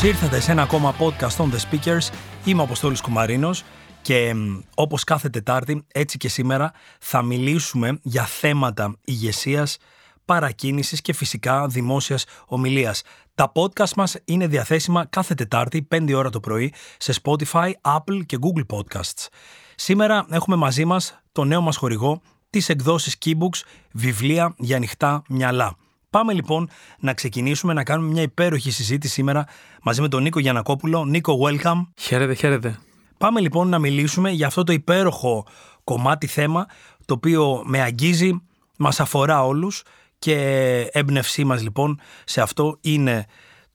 Καλώς ήρθατε σε ένα ακόμα podcast on the speakers. Είμαι ο Αποστόλης Κουμαρίνος και μ, όπως κάθε Τετάρτη, έτσι και σήμερα, θα μιλήσουμε για θέματα ηγεσίας, παρακίνησης και φυσικά δημόσιας ομιλίας. Τα podcast μας είναι διαθέσιμα κάθε Τετάρτη, 5 ώρα το πρωί, σε Spotify, Apple και Google Podcasts. Σήμερα έχουμε μαζί μας το νέο μας χορηγό, τις εκδόσεις Keybooks, βιβλία για ανοιχτά μυαλά. Πάμε λοιπόν να ξεκινήσουμε να κάνουμε μια υπέροχη συζήτηση σήμερα μαζί με τον Νίκο Γιανακόπουλο. Νίκο, welcome. Χαίρετε, χαίρετε. Πάμε λοιπόν να μιλήσουμε για αυτό το υπέροχο κομμάτι θέμα το οποίο με αγγίζει, μας αφορά όλους και έμπνευσή μας λοιπόν σε αυτό είναι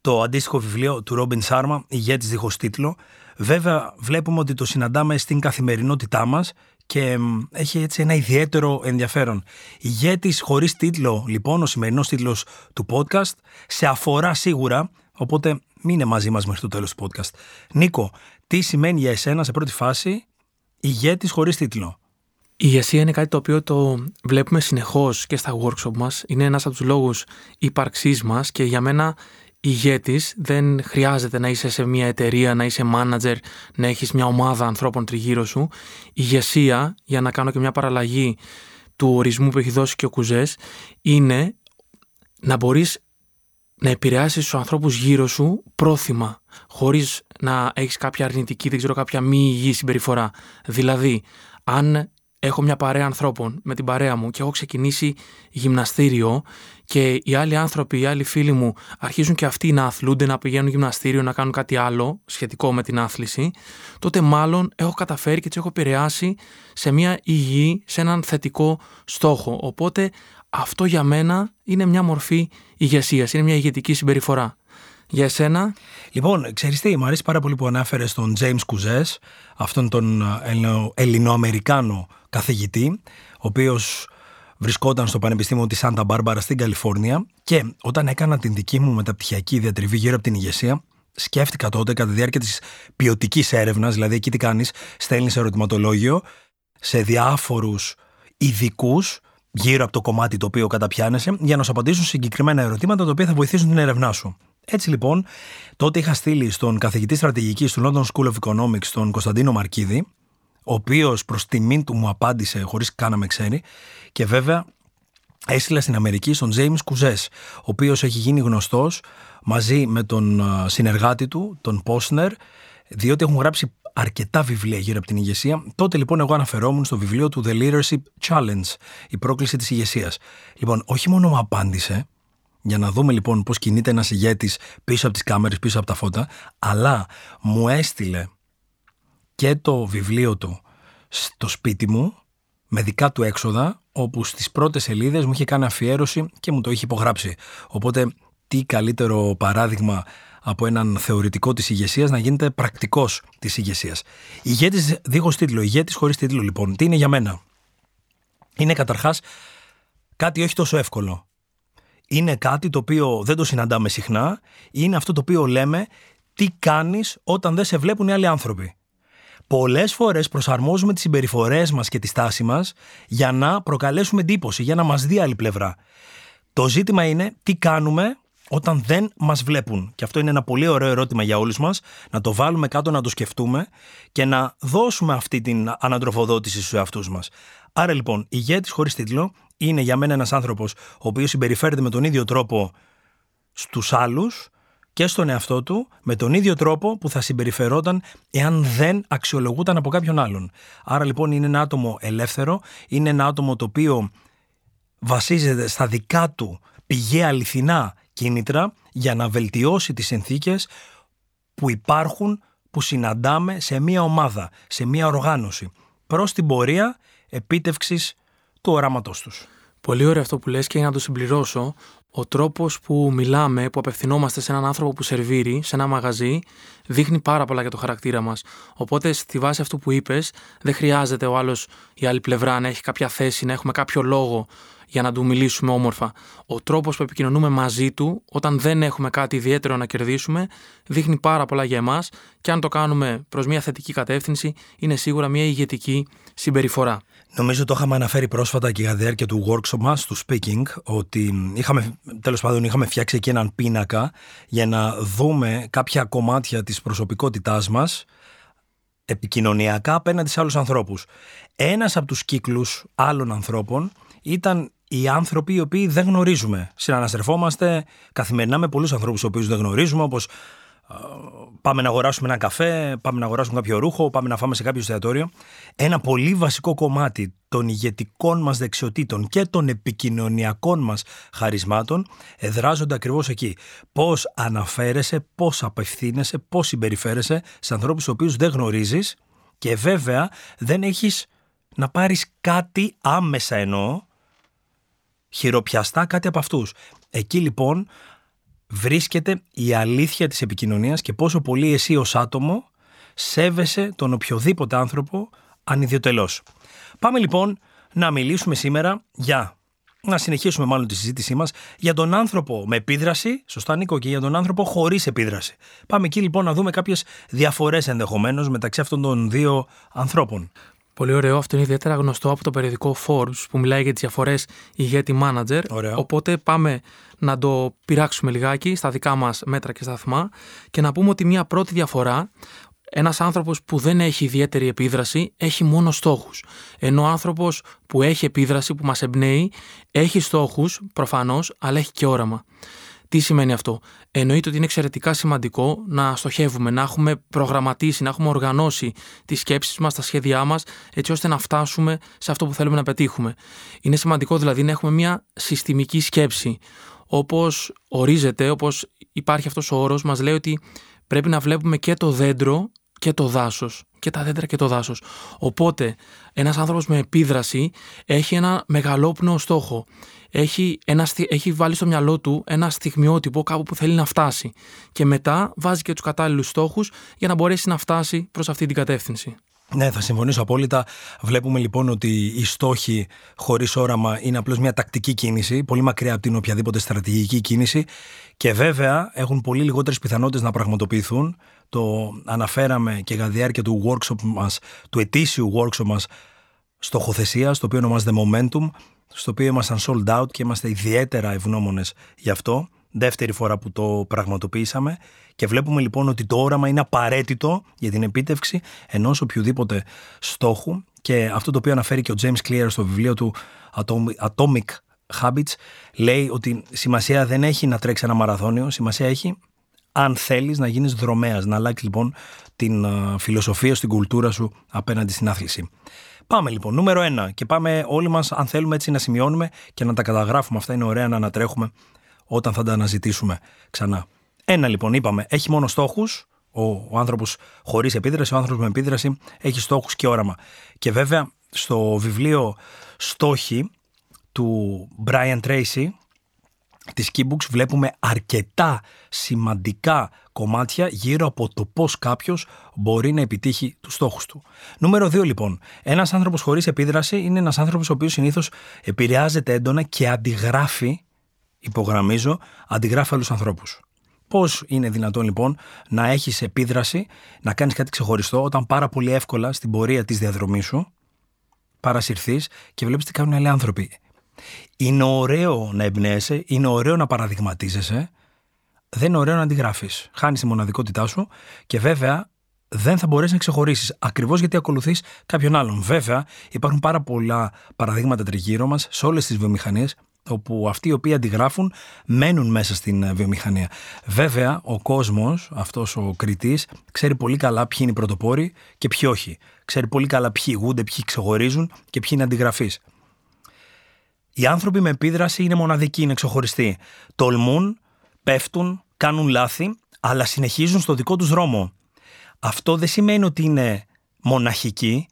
το αντίστοιχο βιβλίο του Ρόμπιν Σάρμα, ηγέτης δίχως τίτλο. Βέβαια βλέπουμε ότι το συναντάμε στην καθημερινότητά μας και μ, έχει έτσι ένα ιδιαίτερο ενδιαφέρον. Ηγέτης χωρίς τίτλο λοιπόν, ο σημερινός τίτλος του podcast, σε αφορά σίγουρα, οπότε μείνε μαζί μας μέχρι το τέλος του podcast. Νίκο, τι σημαίνει για εσένα σε πρώτη φάση ηγέτης χωρίς τίτλο; Η ηγεσία είναι κάτι το οποίο το βλέπουμε συνεχώς και στα workshop μας. Είναι ένας από τους λόγους ύπαρξής μας και για μένα ηγέτης δεν χρειάζεται να είσαι σε μια εταιρεία, να είσαι manager, να έχεις μια ομάδα ανθρώπων τριγύρω σου. Η ηγεσία, για να κάνω και μια παραλλαγή του ορισμού που έχει δώσει και ο Κουζές, είναι να μπορείς να επηρεάσεις τους ανθρώπους γύρω σου πρόθυμα, χωρίς να έχεις κάποια αρνητική, δεν ξέρω, κάποια μη υγιή συμπεριφορά. Δηλαδή, αν έχω μια παρέα ανθρώπων με την παρέα μου και έχω ξεκινήσει γυμναστήριο και οι άλλοι άνθρωποι, οι άλλοι φίλοι μου αρχίζουν και αυτοί να αθλούνται, να πηγαίνουν γυμναστήριο, να κάνουν κάτι άλλο σχετικό με την άθληση, τότε μάλλον έχω καταφέρει και τους έχω επηρεάσει σε μια υγιή, σε έναν θετικό στόχο. Οπότε αυτό για μένα είναι μια μορφή ηγεσίας, είναι μια ηγετική συμπεριφορά. Για εσένα, Λοιπόν, ξέρεις τι, μου αρέσει πάρα πολύ που ανάφερες τον James Κουζές, αυτόν τον α, Ελληνο- Ελληνοαμερικάνο καθηγητή, ο οποίος βρισκόταν στο Πανεπιστήμιο της Σάντα Μπάρμπαρα στην Καλιφόρνια και όταν έκανα την δική μου μεταπτυχιακή διατριβή γύρω από την ηγεσία, σκέφτηκα τότε κατά τη διάρκεια της ποιοτικής έρευνας, δηλαδή εκεί τι κάνεις, στέλνεις ερωτηματολόγιο σε διάφορους ειδικούς γύρω από το κομμάτι το οποίο καταπιάνεσαι για να σου απαντήσουν συγκεκριμένα ερωτήματα τα οποία θα βοηθήσουν την έρευνά σου. Έτσι λοιπόν, τότε είχα στείλει στον καθηγητή στρατηγικής του London School of Economics, τον Κωνσταντίνο Μαρκίδη, ο οποίος προς τιμήν του μου απάντησε χωρίς καν να με ξέρει, και βέβαια έστειλα στην Αμερική στον James Κουζέ, ο οποίος έχει γίνει γνωστός μαζί με τον α, συνεργάτη του, τον Πόσνερ, διότι έχουν γράψει αρκετά βιβλία γύρω από την ηγεσία. Τότε λοιπόν εγώ αναφερόμουν στο βιβλίο του The Leadership Challenge, η πρόκληση της ηγεσίας. Λοιπόν, όχι μόνο μου απάντησε, για να δούμε λοιπόν πώς κινείται ένας ηγέτης πίσω από τις κάμερες, πίσω από τα φώτα, αλλά μου έστειλε και το βιβλίο του στο σπίτι μου, με δικά του έξοδα, όπου στις πρώτες σελίδες μου είχε κάνει αφιέρωση και μου το είχε υπογράψει. Οπότε, τι καλύτερο παράδειγμα από έναν θεωρητικό της ηγεσίας να γίνεται πρακτικός της ηγεσίας. Ηγέτης δίχως τίτλο, ηγέτης χωρίς τίτλο λοιπόν. Τι είναι για μένα; Είναι καταρχάς κάτι όχι τόσο εύκολο είναι κάτι το οποίο δεν το συναντάμε συχνά, είναι αυτό το οποίο λέμε τι κάνεις όταν δεν σε βλέπουν οι άλλοι άνθρωποι. Πολλές φορές προσαρμόζουμε τις συμπεριφορές μας και τη στάση μας για να προκαλέσουμε εντύπωση, για να μας δει άλλη πλευρά. Το ζήτημα είναι τι κάνουμε όταν δεν μας βλέπουν. Και αυτό είναι ένα πολύ ωραίο ερώτημα για όλους μας, να το βάλουμε κάτω, να το σκεφτούμε και να δώσουμε αυτή την ανατροφοδότηση στους εαυτούς μας. Άρα λοιπόν, ηγέτης χωρίς τίτλο είναι για μένα ένας άνθρωπος ο οποίος συμπεριφέρεται με τον ίδιο τρόπο στους άλλους και στον εαυτό του με τον ίδιο τρόπο που θα συμπεριφερόταν εάν δεν αξιολογούταν από κάποιον άλλον. Άρα λοιπόν είναι ένα άτομο ελεύθερο, είναι ένα άτομο το οποίο βασίζεται στα δικά του πηγαία αληθινά κίνητρα για να βελτιώσει τις συνθήκες που υπάρχουν, που συναντάμε σε μια ομάδα, σε μια οργάνωση, προς την πορεία επίτευξης του οράματός τους. Πολύ ωραίο αυτό που λες και για να το συμπληρώσω, ο τρόπος που μιλάμε, που απευθυνόμαστε σε έναν άνθρωπο που σερβίρει, σε ένα μαγαζί, δείχνει πάρα πολλά για το χαρακτήρα μας. Οπότε στη βάση αυτού που είπες, δεν χρειάζεται ο άλλος, η άλλη πλευρά να έχει κάποια θέση, να έχουμε κάποιο λόγο για να του μιλήσουμε όμορφα. Ο τρόπος που επικοινωνούμε μαζί του, όταν δεν έχουμε κάτι ιδιαίτερο να κερδίσουμε, δείχνει πάρα πολλά για εμάς και αν το κάνουμε προς μια θετική κατεύθυνση, είναι σίγουρα μια ηγετική συμπεριφορά. Νομίζω το είχαμε αναφέρει πρόσφατα και για διάρκεια του workshop μας, του speaking, ότι είχαμε, τέλος πάντων είχαμε φτιάξει εκεί έναν πίνακα για να δούμε κάποια κομμάτια της προσωπικότητάς μας επικοινωνιακά απέναντι σε άλλους ανθρώπους. Ένας από τους κύκλους άλλων ανθρώπων ήταν οι άνθρωποι οι οποίοι δεν γνωρίζουμε. Συναναστρεφόμαστε καθημερινά με πολλούς ανθρώπους οι οποίους δεν γνωρίζουμε, όπως πάμε να αγοράσουμε ένα καφέ, πάμε να αγοράσουμε κάποιο ρούχο, πάμε να φάμε σε κάποιο εστιατόριο. Ένα πολύ βασικό κομμάτι των ηγετικών μας δεξιοτήτων και των επικοινωνιακών μας χαρισμάτων εδράζονται ακριβώς εκεί. Πώς αναφέρεσαι, πώς απευθύνεσαι, πώς συμπεριφέρεσαι σε ανθρώπους τους οποίους δεν γνωρίζεις και βέβαια δεν έχεις να πάρεις κάτι άμεσα εννοώ, χειροπιαστά κάτι από αυτούς. Εκεί λοιπόν βρίσκεται η αλήθεια της επικοινωνίας και πόσο πολύ εσύ ως άτομο σέβεσαι τον οποιοδήποτε άνθρωπο ανιδιοτελώς. Πάμε λοιπόν να μιλήσουμε σήμερα για να συνεχίσουμε μάλλον τη συζήτησή μας για τον άνθρωπο με επίδραση, σωστά Νίκο, και για τον άνθρωπο χωρίς επίδραση. Πάμε εκεί λοιπόν να δούμε κάποιες διαφορές ενδεχομένως μεταξύ αυτών των δύο ανθρώπων. Πολύ ωραίο. Αυτό είναι ιδιαίτερα γνωστό από το περιοδικό Forbes που μιλάει για τις διαφορές ηγέτη-manager. Οπότε πάμε να το πειράξουμε λιγάκι στα δικά μας μέτρα και σταθμά και να πούμε ότι μια πρώτη διαφορά ένας άνθρωπος που δεν έχει ιδιαίτερη επίδραση έχει μόνο στόχους. Ενώ ο άνθρωπος που έχει επίδραση, που μας εμπνέει, έχει στόχους προφανώς, αλλά έχει και όραμα. Τι σημαίνει αυτό; Εννοείται ότι είναι εξαιρετικά σημαντικό να στοχεύουμε, να έχουμε προγραμματίσει, να έχουμε οργανώσει τις σκέψεις μας, τα σχέδιά μας, έτσι ώστε να φτάσουμε σε αυτό που θέλουμε να πετύχουμε. Είναι σημαντικό δηλαδή να έχουμε μια συστημική σκέψη. Όπως ορίζεται, όπως υπάρχει αυτός ο όρος, μας λέει ότι πρέπει να βλέπουμε και το δέντρο και το δάσος. Και τα δέντρα και το δάσος. Οπότε, ένας άνθρωπος με επίδραση έχει ένα μεγαλόπνοο στόχο έχει, ένα, έχει βάλει στο μυαλό του ένα στιγμιότυπο κάπου που θέλει να φτάσει. Και μετά βάζει και τους κατάλληλους στόχους για να μπορέσει να φτάσει προς αυτή την κατεύθυνση. Ναι, θα συμφωνήσω απόλυτα. Βλέπουμε λοιπόν ότι οι στόχοι χωρίς όραμα είναι απλώς μια τακτική κίνηση, πολύ μακριά από την οποιαδήποτε στρατηγική κίνηση και βέβαια έχουν πολύ λιγότερες πιθανότητες να πραγματοποιηθούν. Το αναφέραμε και κατά τη διάρκεια του workshop μας, του ετήσιου workshop μας στοχοθεσία, το οποίο ονομάζεται Momentum, στο οποίο ήμασταν sold out και είμαστε ιδιαίτερα ευγνώμονες γι' αυτό. Δεύτερη φορά που το πραγματοποιήσαμε και βλέπουμε λοιπόν ότι το όραμα είναι απαραίτητο για την επίτευξη ενός οποιοδήποτε στόχου και αυτό το οποίο αναφέρει και ο James Clear στο βιβλίο του Atomic Habits λέει ότι σημασία δεν έχει να τρέξει ένα μαραθώνιο, σημασία έχει αν θέλεις να γίνεις δρομέας, να αλλάξεις λοιπόν την φιλοσοφία στην κουλτούρα σου απέναντι στην άθληση. Πάμε λοιπόν, νούμερο ένα. Και πάμε όλοι μας, αν θέλουμε έτσι να σημειώνουμε και να τα καταγράφουμε. Αυτά είναι ωραία να ανατρέχουμε όταν θα τα αναζητήσουμε ξανά. Ένα λοιπόν, είπαμε, έχει μόνο στόχους. Ο, ο άνθρωπος χωρίς επίδραση, ο άνθρωπος με επίδραση έχει στόχους και όραμα. Και βέβαια στο βιβλίο Στόχοι του Brian Tracy της Keybooks βλέπουμε αρκετά σημαντικά κομμάτια γύρω από το πώς κάποιος μπορεί να επιτύχει τους στόχους του. Νούμερο 2 λοιπόν. Ένας άνθρωπος χωρίς επίδραση είναι ένας άνθρωπος ο οποίος συνήθως επηρεάζεται έντονα και αντιγράφει, υπογραμμίζω, αντιγράφει άλλους ανθρώπους. Πώς είναι δυνατόν λοιπόν να έχεις επίδραση, να κάνεις κάτι ξεχωριστό, όταν πάρα πολύ εύκολα στην πορεία της διαδρομής σου παρασυρθείς και βλέπεις τι κάνουν άλλοι άνθρωποι. Είναι ωραίο να εμπνέεσαι, είναι ωραίο να παραδειγματίζεσαι, δεν είναι ωραίο να αντιγράφεις. Χάνεις τη μοναδικότητά σου και βέβαια δεν θα μπορέσεις να ξεχωρίσεις. Ακριβώς γιατί ακολουθείς κάποιον άλλον. Βέβαια, υπάρχουν πάρα πολλά παραδείγματα τριγύρω μας σε όλες τις βιομηχανίες όπου αυτοί οι οποίοι αντιγράφουν μένουν μέσα στην ε, βιομηχανία. Βέβαια, ο κόσμος, αυτός ο κριτής, ξέρει πολύ καλά ποιοι είναι οι πρωτοπόροι και ποιοι όχι. Ξέρει πολύ καλά ποιοι ηγούνται, ποιοι ξεχωρίζουν και ποιοι είναι αντιγραφείς. Οι άνθρωποι με επίδραση είναι μοναδικοί, είναι ξεχωριστοί. Τολμούν, πέφτουν, κάνουν λάθη, αλλά συνεχίζουν στο δικό τους δρόμο. Αυτό δεν σημαίνει ότι είναι μοναχικοί,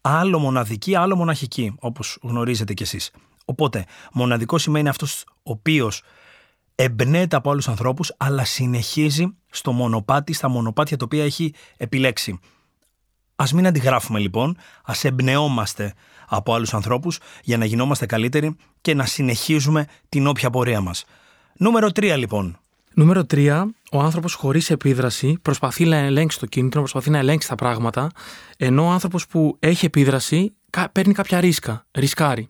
άλλο μοναδική, άλλο μοναχική, όπως γνωρίζετε κι εσείς. Οπότε, μοναδικό σημαίνει αυτός ο οποίος εμπνέεται από άλλους ανθρώπους, αλλά συνεχίζει στο μονοπάτι, στα μονοπάτια τα οποία έχει επιλέξει. Ας μην αντιγράφουμε λοιπόν, ας εμπνεόμαστε από άλλους ανθρώπους για να γινόμαστε καλύτεροι και να συνεχίζουμε την όποια πορεία μας. Νούμερο 3 λοιπόν. Νούμερο 3. Ο άνθρωπος χωρίς επίδραση προσπαθεί να ελέγξει το κίνητρο, προσπαθεί να ελέγξει τα πράγματα, ενώ ο άνθρωπος που έχει επίδραση παίρνει κάποια ρίσκα, ρισκάρει.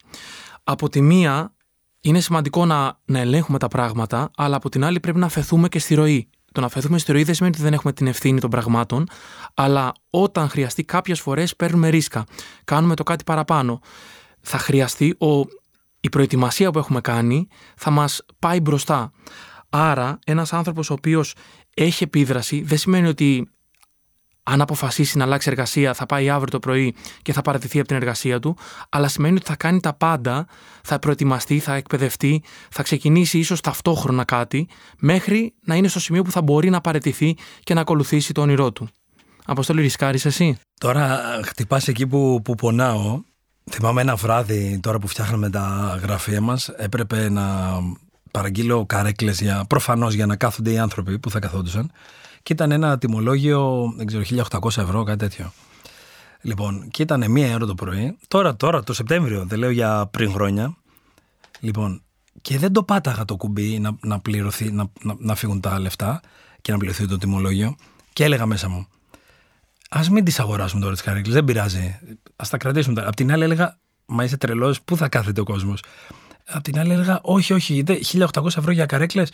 Από τη μία είναι σημαντικό να, να ελέγχουμε τα πράγματα, αλλά από την άλλη πρέπει να αφαιθούμε και στη ροή. Το να αφαιθούμε στη ροή δεν σημαίνει ότι δεν έχουμε την ευθύνη των πραγμάτων, αλλά όταν χρειαστεί κάποιες φορές παίρνουμε ρίσκα. Κάνουμε το κάτι παραπάνω. Θα χρειαστεί ο, η προετοιμασία που έχουμε κάνει θα μας πάει μπροστά. Άρα, ένας άνθρωπος ο οποίος έχει επίδραση δεν σημαίνει ότι αν αποφασίσει να αλλάξει εργασία, θα πάει αύριο το πρωί και θα παρατηθεί από την εργασία του, αλλά σημαίνει ότι θα κάνει τα πάντα, θα προετοιμαστεί, θα εκπαιδευτεί, θα ξεκινήσει ίσως ταυτόχρονα κάτι, μέχρι να είναι στο σημείο που θα μπορεί να παρετηθεί και να ακολουθήσει το όνειρό του. Αποστόλη, ρισκάρεις εσύ; Τώρα χτυπάς εκεί που, που πονάω. Θυμάμαι ένα βράδυ τώρα που φτιάχναμε τα γραφεία μας, έπρεπε να παραγγείλω καρέκλες για, προφανώς για να κάθονται οι άνθρωποι που θα καθόντουσαν και ήταν ένα τιμολόγιο, δεν ξέρω, 1800 ευρώ, κάτι τέτοιο. Λοιπόν, και ήταν μία ώρα το πρωί. Τώρα, τώρα, το Σεπτέμβριο, δεν λέω για πριν χρόνια. Λοιπόν, και δεν το πάταγα το κουμπί να, να πληρωθεί, να, να, να φύγουν τα λεφτά και να πληρωθεί το τιμολόγιο. Και έλεγα μέσα μου, ας μην τις αγοράσουμε τώρα τις καρέκλες, δεν πειράζει. Α τα κρατήσουμε Απ' την άλλη έλεγα, Μα είσαι τρελός, πού θα κάθεται ο κόσμος. Απ' την άλλη έλεγα, Όχι, όχι, 1800 ευρώ για καρέκλες.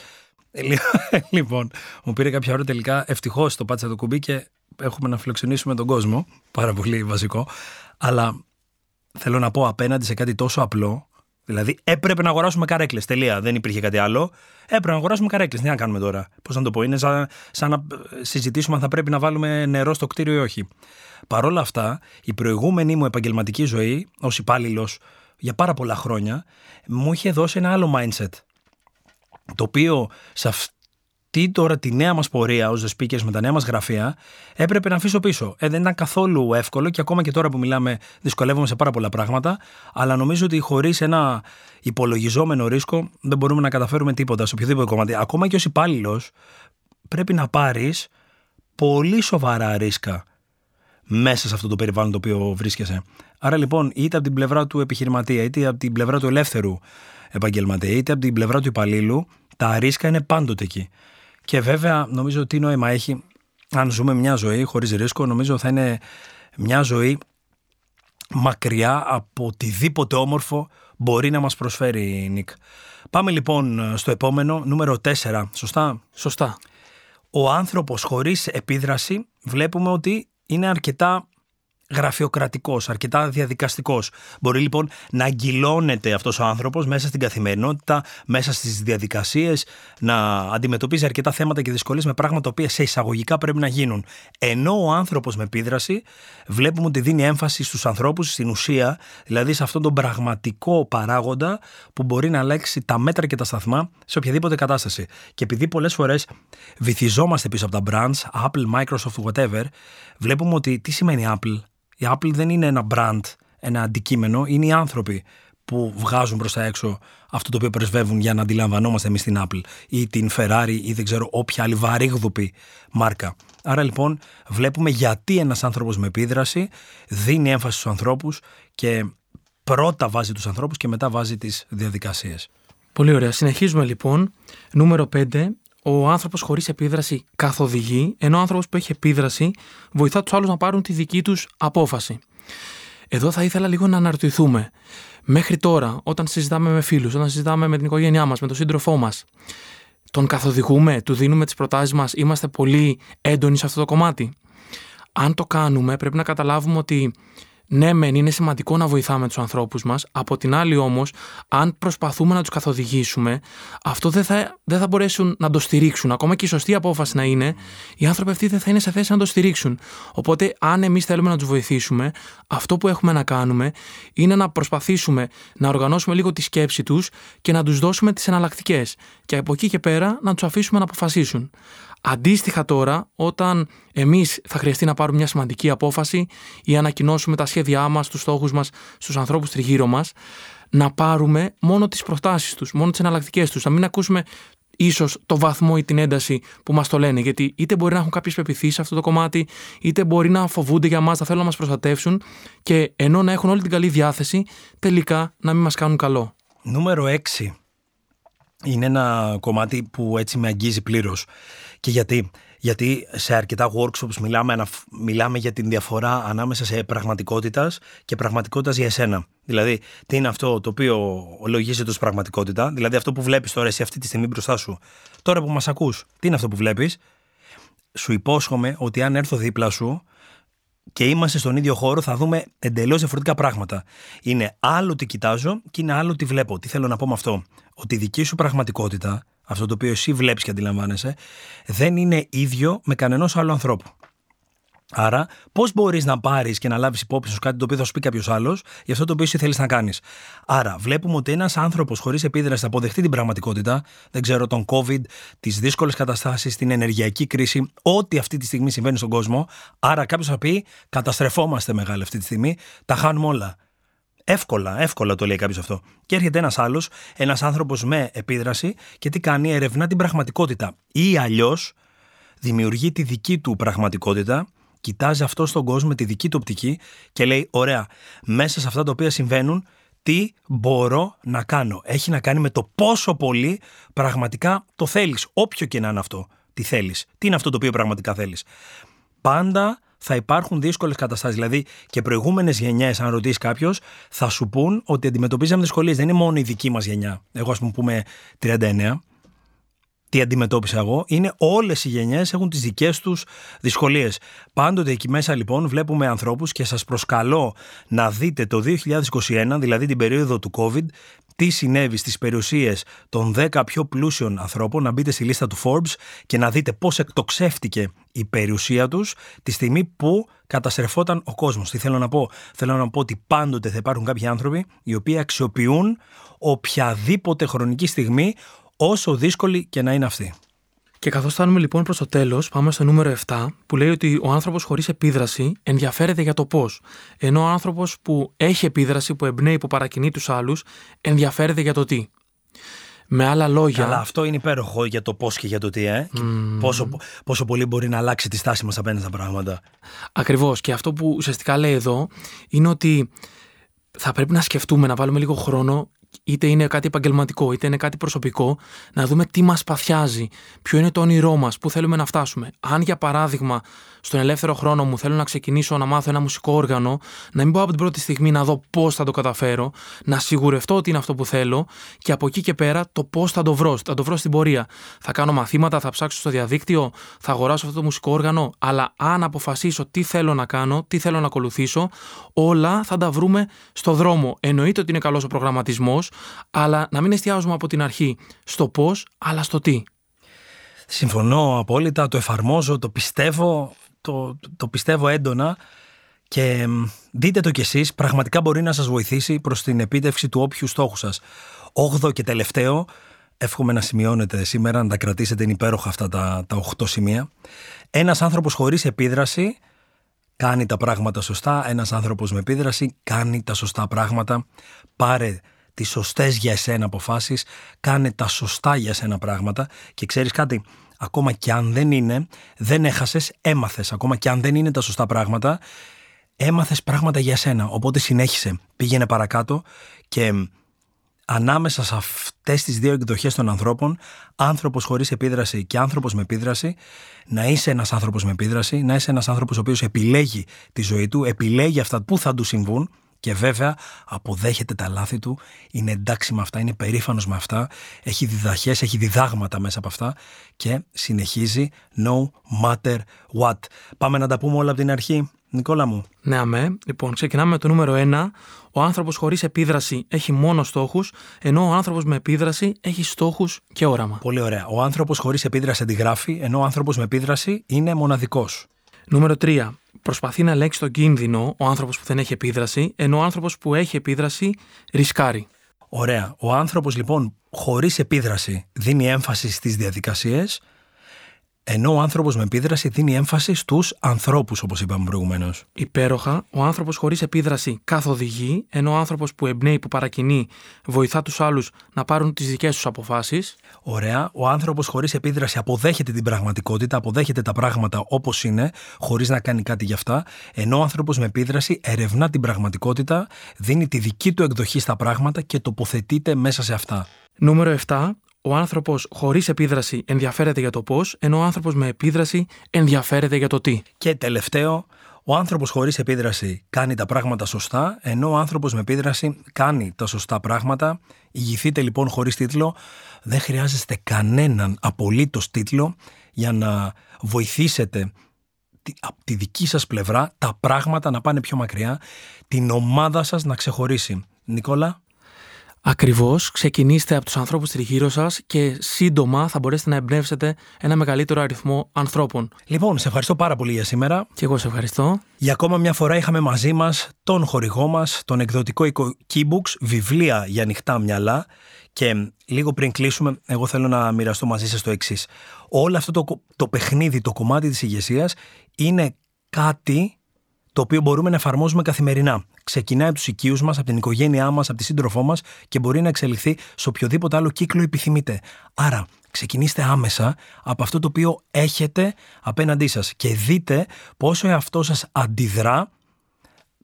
λοιπόν, μου πήρε κάποια ώρα τελικά. Ευτυχώς το πάτησα το κουμπί και έχουμε να φιλοξενήσουμε τον κόσμο. Πάρα πολύ βασικό. Αλλά θέλω να πω απέναντι σε κάτι τόσο απλό. Δηλαδή, έπρεπε να αγοράσουμε καρέκλες. Τελεία. Δεν υπήρχε κάτι άλλο. Έπρεπε να αγοράσουμε καρέκλες. Τι να κάνουμε τώρα. Πώς να το πω. Είναι σαν, σαν να συζητήσουμε αν θα πρέπει να βάλουμε νερό στο κτίριο ή όχι. Παρ' όλα αυτά, η προηγούμενη μου επαγγελματική ζωή ως υπάλληλος για πάρα πολλά χρόνια μου είχε δώσει ένα άλλο mindset το οποίο σε αυτή τώρα τη νέα μας πορεία ως The Speakers με τα νέα μας γραφεία έπρεπε να αφήσω πίσω. Ε, δεν ήταν καθόλου εύκολο και ακόμα και τώρα που μιλάμε δυσκολεύομαι σε πάρα πολλά πράγματα. Αλλά νομίζω ότι χωρίς ένα υπολογιζόμενο ρίσκο δεν μπορούμε να καταφέρουμε τίποτα σε οποιοδήποτε κομμάτι. Ακόμα και ως υπάλληλος πρέπει να πάρεις πολύ σοβαρά ρίσκα μέσα σε αυτό το περιβάλλον το οποίο βρίσκεσαι. Άρα λοιπόν, είτε από την πλευρά του επιχειρηματία, είτε από την πλευρά του ελεύθερου επαγγελματία, είτε από την πλευρά του υπαλλήλου, τα ρίσκα είναι πάντοτε εκεί. Και βέβαια, νομίζω ότι νόημα έχει, αν ζούμε μια ζωή χωρίς ρίσκο, νομίζω θα είναι μια ζωή μακριά από οτιδήποτε όμορφο μπορεί να μας προσφέρει Νίκ. Πάμε λοιπόν στο επόμενο, νούμερο 4, σωστά; Σωστά. Ο άνθρωπος χωρίς επίδραση βλέπουμε ότι είναι αρκετά γραφειοκρατικός, αρκετά διαδικαστικός. Μπορεί λοιπόν να αγκυλώνεται αυτός ο άνθρωπος μέσα στην καθημερινότητα, μέσα στις διαδικασίες, να αντιμετωπίζει αρκετά θέματα και δυσκολίες με πράγματα τα οποία σε εισαγωγικά πρέπει να γίνουν. Ενώ ο άνθρωπος με επίδραση βλέπουμε ότι δίνει έμφαση στους ανθρώπους, στην ουσία, δηλαδή σε αυτόν τον πραγματικό παράγοντα που μπορεί να αλλάξει τα μέτρα και τα σταθμά σε οποιαδήποτε κατάσταση. Και επειδή πολλές φορές βυθιζόμαστε πίσω από τα brands, Apple, Microsoft, whatever, βλέπουμε ότι τι σημαίνει Apple; Η Apple δεν είναι ένα brand, ένα αντικείμενο, είναι οι άνθρωποι που βγάζουν προς τα έξω αυτό το οποίο πρεσβεύουν για να αντιλαμβανόμαστε εμείς την Apple ή την Ferrari ή δεν ξέρω όποια άλλη βαρύγδουπη μάρκα. Άρα λοιπόν βλέπουμε γιατί ένας άνθρωπος με επίδραση δίνει έμφαση στους ανθρώπους και πρώτα βάζει τους ανθρώπους και μετά βάζει τις διαδικασίες. Πολύ ωραία. Συνεχίζουμε λοιπόν. Νούμερο 5 ο άνθρωπος χωρίς επίδραση καθοδηγεί, ενώ ο άνθρωπος που έχει επίδραση βοηθά τους άλλους να πάρουν τη δική τους απόφαση. Εδώ θα ήθελα λίγο να αναρωτηθούμε. Μέχρι τώρα, όταν συζητάμε με φίλους, όταν συζητάμε με την οικογένειά μας, με τον σύντροφό μας, τον καθοδηγούμε, του δίνουμε τις προτάσεις μας, είμαστε πολύ έντονοι σε αυτό το κομμάτι; Αν το κάνουμε, πρέπει να καταλάβουμε ότι ναι, μεν είναι σημαντικό να βοηθάμε τους ανθρώπους μας. Από την άλλη, όμως, αν προσπαθούμε να τους καθοδηγήσουμε, αυτό δεν θα, δεν θα μπορέσουν να το στηρίξουν. Ακόμα και η σωστή απόφαση να είναι, οι άνθρωποι αυτοί δεν θα είναι σε θέση να το στηρίξουν. Οπότε, αν εμείς θέλουμε να τους βοηθήσουμε, αυτό που έχουμε να κάνουμε είναι να προσπαθήσουμε να οργανώσουμε λίγο τη σκέψη τους και να τους δώσουμε τις εναλλακτικές. Και από εκεί και πέρα να τους αφήσουμε να αποφασίσουν. Αντίστοιχα τώρα, όταν εμείς θα χρειαστεί να πάρουμε μια σημαντική απόφαση ή να ανακοινώσουμε τα σχέδιά μας, τους στόχους μας στους ανθρώπους τριγύρω μας, να πάρουμε μόνο τις προτάσεις τους, μόνο τις εναλλακτικές τους. Να μην ακούσουμε ίσως το βαθμό ή την ένταση που μας το λένε. Γιατί είτε μπορεί να έχουν κάποιες πεπιθήσεις σε αυτό το κομμάτι, είτε μπορεί να φοβούνται για μας, θα θέλουν να μας προστατεύσουν και ενώ να έχουν όλη την καλή διάθεση, τελικά να μην μας κάνουν καλό. Νούμερο 6 είναι ένα κομμάτι που έτσι με αγγίζει πλήρως. Και γιατί, Γιατί σε αρκετά workshops μιλάμε, μιλάμε για την διαφορά ανάμεσα σε πραγματικότητας και πραγματικότητας για εσένα. Δηλαδή, τι είναι αυτό το οποίο λογίζεται ω πραγματικότητα, δηλαδή αυτό που βλέπεις τώρα εσύ αυτή τη στιγμή μπροστά σου. Τώρα που μας ακούς, τι είναι αυτό που βλέπεις; Σου υπόσχομαι ότι αν έρθω δίπλα σου και είμαστε στον ίδιο χώρο, θα δούμε εντελώς διαφορετικά πράγματα. Είναι άλλο τι κοιτάζω και είναι άλλο τι βλέπω. Τι θέλω να πω με αυτό; Ότι η δική σου πραγματικότητα αυτό το οποίο εσύ βλέπεις και αντιλαμβάνεσαι, δεν είναι ίδιο με κανένα άλλο ανθρώπου. Άρα, πώς μπορείς να πάρεις και να λάβεις υπόψη σου κάτι το οποίο θα σου πει κάποιος άλλος για αυτό το οποίο εσύ θέλεις να κάνεις. Άρα, βλέπουμε ότι ένας άνθρωπος χωρίς επίδραση θα αποδεχτεί την πραγματικότητα, δεν ξέρω, τον COVID, τις δύσκολες καταστάσεις, την ενεργειακή κρίση, ό,τι αυτή τη στιγμή συμβαίνει στον κόσμο. Άρα, κάποιος θα πει: Καταστρεφόμαστε μεγάλη αυτή τη στιγμή, τα χάνουμε όλα. Εύκολα, εύκολα το λέει κάποιος αυτό. Και έρχεται ένας άλλος, ένας άνθρωπος με επίδραση και τι κάνει, ερευνά την πραγματικότητα. Ή αλλιώς δημιουργεί τη δική του πραγματικότητα, κοιτάζει αυτό στον κόσμο με τη δική του οπτική και λέει: Ωραία, μέσα σε αυτά τα οποία συμβαίνουν, τι μπορώ να κάνω; Έχει να κάνει με το πόσο πολύ πραγματικά το θέλεις. Όποιο και να είναι αυτό, τι θέλεις. Τι είναι αυτό το οποίο πραγματικά θέλεις. Πάντα θα υπάρχουν δύσκολες καταστάσεις. Δηλαδή και προηγούμενες γενιές, αν ρωτήσεις κάποιος, θα σου πούν ότι αντιμετωπίζαμε δυσκολίες. Δεν είναι μόνο η δική μας γενιά. Εγώ, ας πούμε, 39. Τι αντιμετώπισα εγώ, είναι όλες οι γενιές έχουν τις δικές τους δυσκολίες. Πάντοτε εκεί μέσα λοιπόν βλέπουμε ανθρώπους και σας προσκαλώ να δείτε το 2021, δηλαδή την περίοδο του COVID, τι συνέβη στις περιουσίες των 10 πιο πλούσιων ανθρώπων, να μπείτε στη λίστα του Forbes και να δείτε πώς εκτοξεύτηκε η περιουσία τους τη στιγμή που καταστρεφόταν ο κόσμος. Τι θέλω να πω; Θέλω να πω ότι πάντοτε θα υπάρχουν κάποιοι άνθρωποι οι οποίοι αξιοποιούν οποιαδήποτε χρονική στιγμή όσο δύσκολη και να είναι αυτή. Και καθώς φτάνουμε λοιπόν προς το τέλος, πάμε στο νούμερο 7, που λέει ότι ο άνθρωπος χωρίς επίδραση ενδιαφέρεται για το πώς. Ενώ ο άνθρωπος που έχει επίδραση, που εμπνέει, που παρακινεί τους άλλους, ενδιαφέρεται για το τι. Με άλλα λόγια. Αλλά αυτό είναι υπέροχο για το πώς και για το τι, ε. Πόσο, πόσο πολύ μπορεί να αλλάξει τη στάση μας απέναντι στα πράγματα. Ακριβώς. Και αυτό που ουσιαστικά λέει εδώ είναι ότι θα πρέπει να σκεφτούμε, να βάλουμε λίγο χρόνο είτε είναι κάτι επαγγελματικό, είτε είναι κάτι προσωπικό, να δούμε τι μας παθιάζει, ποιο είναι το όνειρό μας, πού θέλουμε να φτάσουμε. Αν για παράδειγμα στον ελεύθερο χρόνο μου θέλω να ξεκινήσω να μάθω ένα μουσικό όργανο, να μην πάω από την πρώτη στιγμή να δω πώς θα το καταφέρω, να σιγουρευτώ ότι είναι αυτό που θέλω και από εκεί και πέρα το πώς θα το βρω. Θα το βρω στην πορεία. Θα κάνω μαθήματα, θα ψάξω στο διαδίκτυο, θα αγοράσω αυτό το μουσικό όργανο, αλλά αν αποφασίσω τι θέλω να κάνω, τι θέλω να ακολουθήσω, όλα θα τα βρούμε στο δρόμο. Εννοείται ότι είναι καλός ο προγραμματισμός, αλλά να μην εστιάζουμε από την αρχή στο πώς, αλλά στο τι. Συμφωνώ απόλυτα, το εφαρμόζω, το πιστεύω το, το πιστεύω έντονα και δείτε το κι εσείς, πραγματικά μπορεί να σας βοηθήσει προς την επίτευξη του όποιου στόχου σας. Όγδο και τελευταίο, εύχομαι να σημειώνετε σήμερα, να τα κρατήσετε, είναι υπέροχα αυτά τα, τα 8 σημεία. Ένας άνθρωπος χωρίς επίδραση κάνει τα πράγματα σωστά, ένας άνθρωπος με επίδραση κάνει τα σωστά πράγματα. Πάρε τις σωστές για εσένα αποφάσεις, κάνε τα σωστά για εσένα πράγματα και ξέρεις κάτι, ακόμα και αν δεν είναι, δεν έχασες, έμαθες. Ακόμα και αν δεν είναι τα σωστά πράγματα, έμαθες πράγματα για σένα. Οπότε συνέχισε, πήγαινε παρακάτω και ανάμεσα σε αυτές τις δύο εκδοχές των ανθρώπων, άνθρωπος χωρίς επίδραση και άνθρωπος με επίδραση, να είσαι ένας άνθρωπος με επίδραση, να είσαι ένας άνθρωπος ο οποίος επιλέγει τη ζωή του, επιλέγει αυτά που θα του συμβούν και βέβαια αποδέχεται τα λάθη του, είναι εντάξει με αυτά, είναι περήφανος με αυτά, έχει διδαχές, έχει διδάγματα μέσα από αυτά και συνεχίζει no matter what. Πάμε να τα πούμε όλα από την αρχή. Νικόλα μου. Ναι, αμέ. Λοιπόν, ξεκινάμε με το νούμερο 1. Ο άνθρωπος χωρίς επίδραση έχει μόνο στόχους, ενώ ο άνθρωπος με επίδραση έχει στόχους και όραμα. Πολύ ωραία. Ο άνθρωπος χωρίς επίδραση αντιγράφει, ενώ ο άνθρωπος με επίδραση είναι μοναδικός. Νούμερο 3 προσπαθεί να ελέγξει τον κίνδυνο ο άνθρωπος που δεν έχει επίδραση, ενώ ο άνθρωπος που έχει επίδραση ρισκάρει. Ωραία. Ο άνθρωπος λοιπόν χωρίς επίδραση δίνει έμφαση στις διαδικασίες, ενώ ο άνθρωπος με επίδραση δίνει έμφαση στους ανθρώπους, όπως είπαμε προηγουμένως. Υπέροχα, ο άνθρωπος χωρίς επίδραση καθοδηγεί, ενώ ο άνθρωπος που εμπνέει, που παρακινεί, βοηθά τους άλλους να πάρουν τις δικές τους αποφάσεις. Ωραία. Ο άνθρωπος χωρίς επίδραση αποδέχεται την πραγματικότητα, αποδέχεται τα πράγματα όπως είναι, χωρίς να κάνει κάτι γι' αυτά. Ενώ ο άνθρωπος με επίδραση ερευνά την πραγματικότητα, δίνει τη δική του εκδοχή στα πράγματα και τοποθετείται μέσα σε αυτά. Νούμερο 7. Ο άνθρωπος χωρίς επίδραση ενδιαφέρεται για το πώς, ενώ ο άνθρωπος με επίδραση ενδιαφέρεται για το τι. Και τελευταίο, ο άνθρωπος χωρίς επίδραση κάνει τα πράγματα σωστά, ενώ ο άνθρωπος με επίδραση κάνει τα σωστά πράγματα. Ηγηθείτε λοιπόν χωρίς τίτλο. Δεν χρειάζεστε κανέναν απολύτως τίτλο για να βοηθήσετε από τη δική σας πλευρά τα πράγματα να πάνε πιο μακριά, την ομάδα σας να ξεχωρίσει. Νικόλα. Ακριβώς. Ξεκινήστε από τους ανθρώπους τριγύρω σας και σύντομα θα μπορέσετε να εμπνεύσετε ένα μεγαλύτερο αριθμό ανθρώπων. Λοιπόν, σε ευχαριστώ πάρα πολύ για σήμερα. Και εγώ σε ευχαριστώ. Για ακόμα μια φορά είχαμε μαζί μας τον χορηγό μας, τον εκδοτικό οίκο Keybooks, βιβλία για ανοιχτά μυαλά. Και λίγο πριν κλείσουμε, εγώ θέλω να μοιραστώ μαζί σας το εξής. Όλο αυτό το, το παιχνίδι, το κομμάτι της ηγεσίας είναι κάτι το οποίο μπορούμε να εφαρμόζουμε καθημερινά. Ξεκινάει από τους οικείους μας, από την οικογένειά μας, από τη σύντροφό μας και μπορεί να εξελιχθεί σε οποιοδήποτε άλλο κύκλο επιθυμείτε. Άρα, ξεκινήστε άμεσα από αυτό το οποίο έχετε απέναντί σας και δείτε πόσο εαυτό σας αντιδρά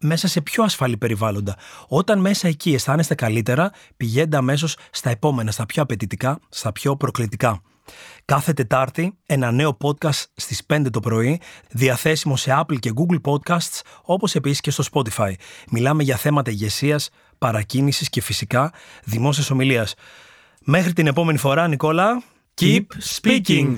μέσα σε πιο ασφαλή περιβάλλοντα. Όταν μέσα εκεί αισθάνεστε καλύτερα, πηγαίνετε αμέσως στα επόμενα, στα πιο απαιτητικά, στα πιο προκλητικά. Κάθε Τετάρτη ένα νέο podcast στις 5 το πρωί, διαθέσιμο σε Apple και Google Podcasts, όπως επίσης και στο Spotify. Μιλάμε για θέματα ηγεσίας, παρακίνησης και φυσικά δημόσιας ομιλίας. Μέχρι την επόμενη φορά, Νικόλα, keep speaking!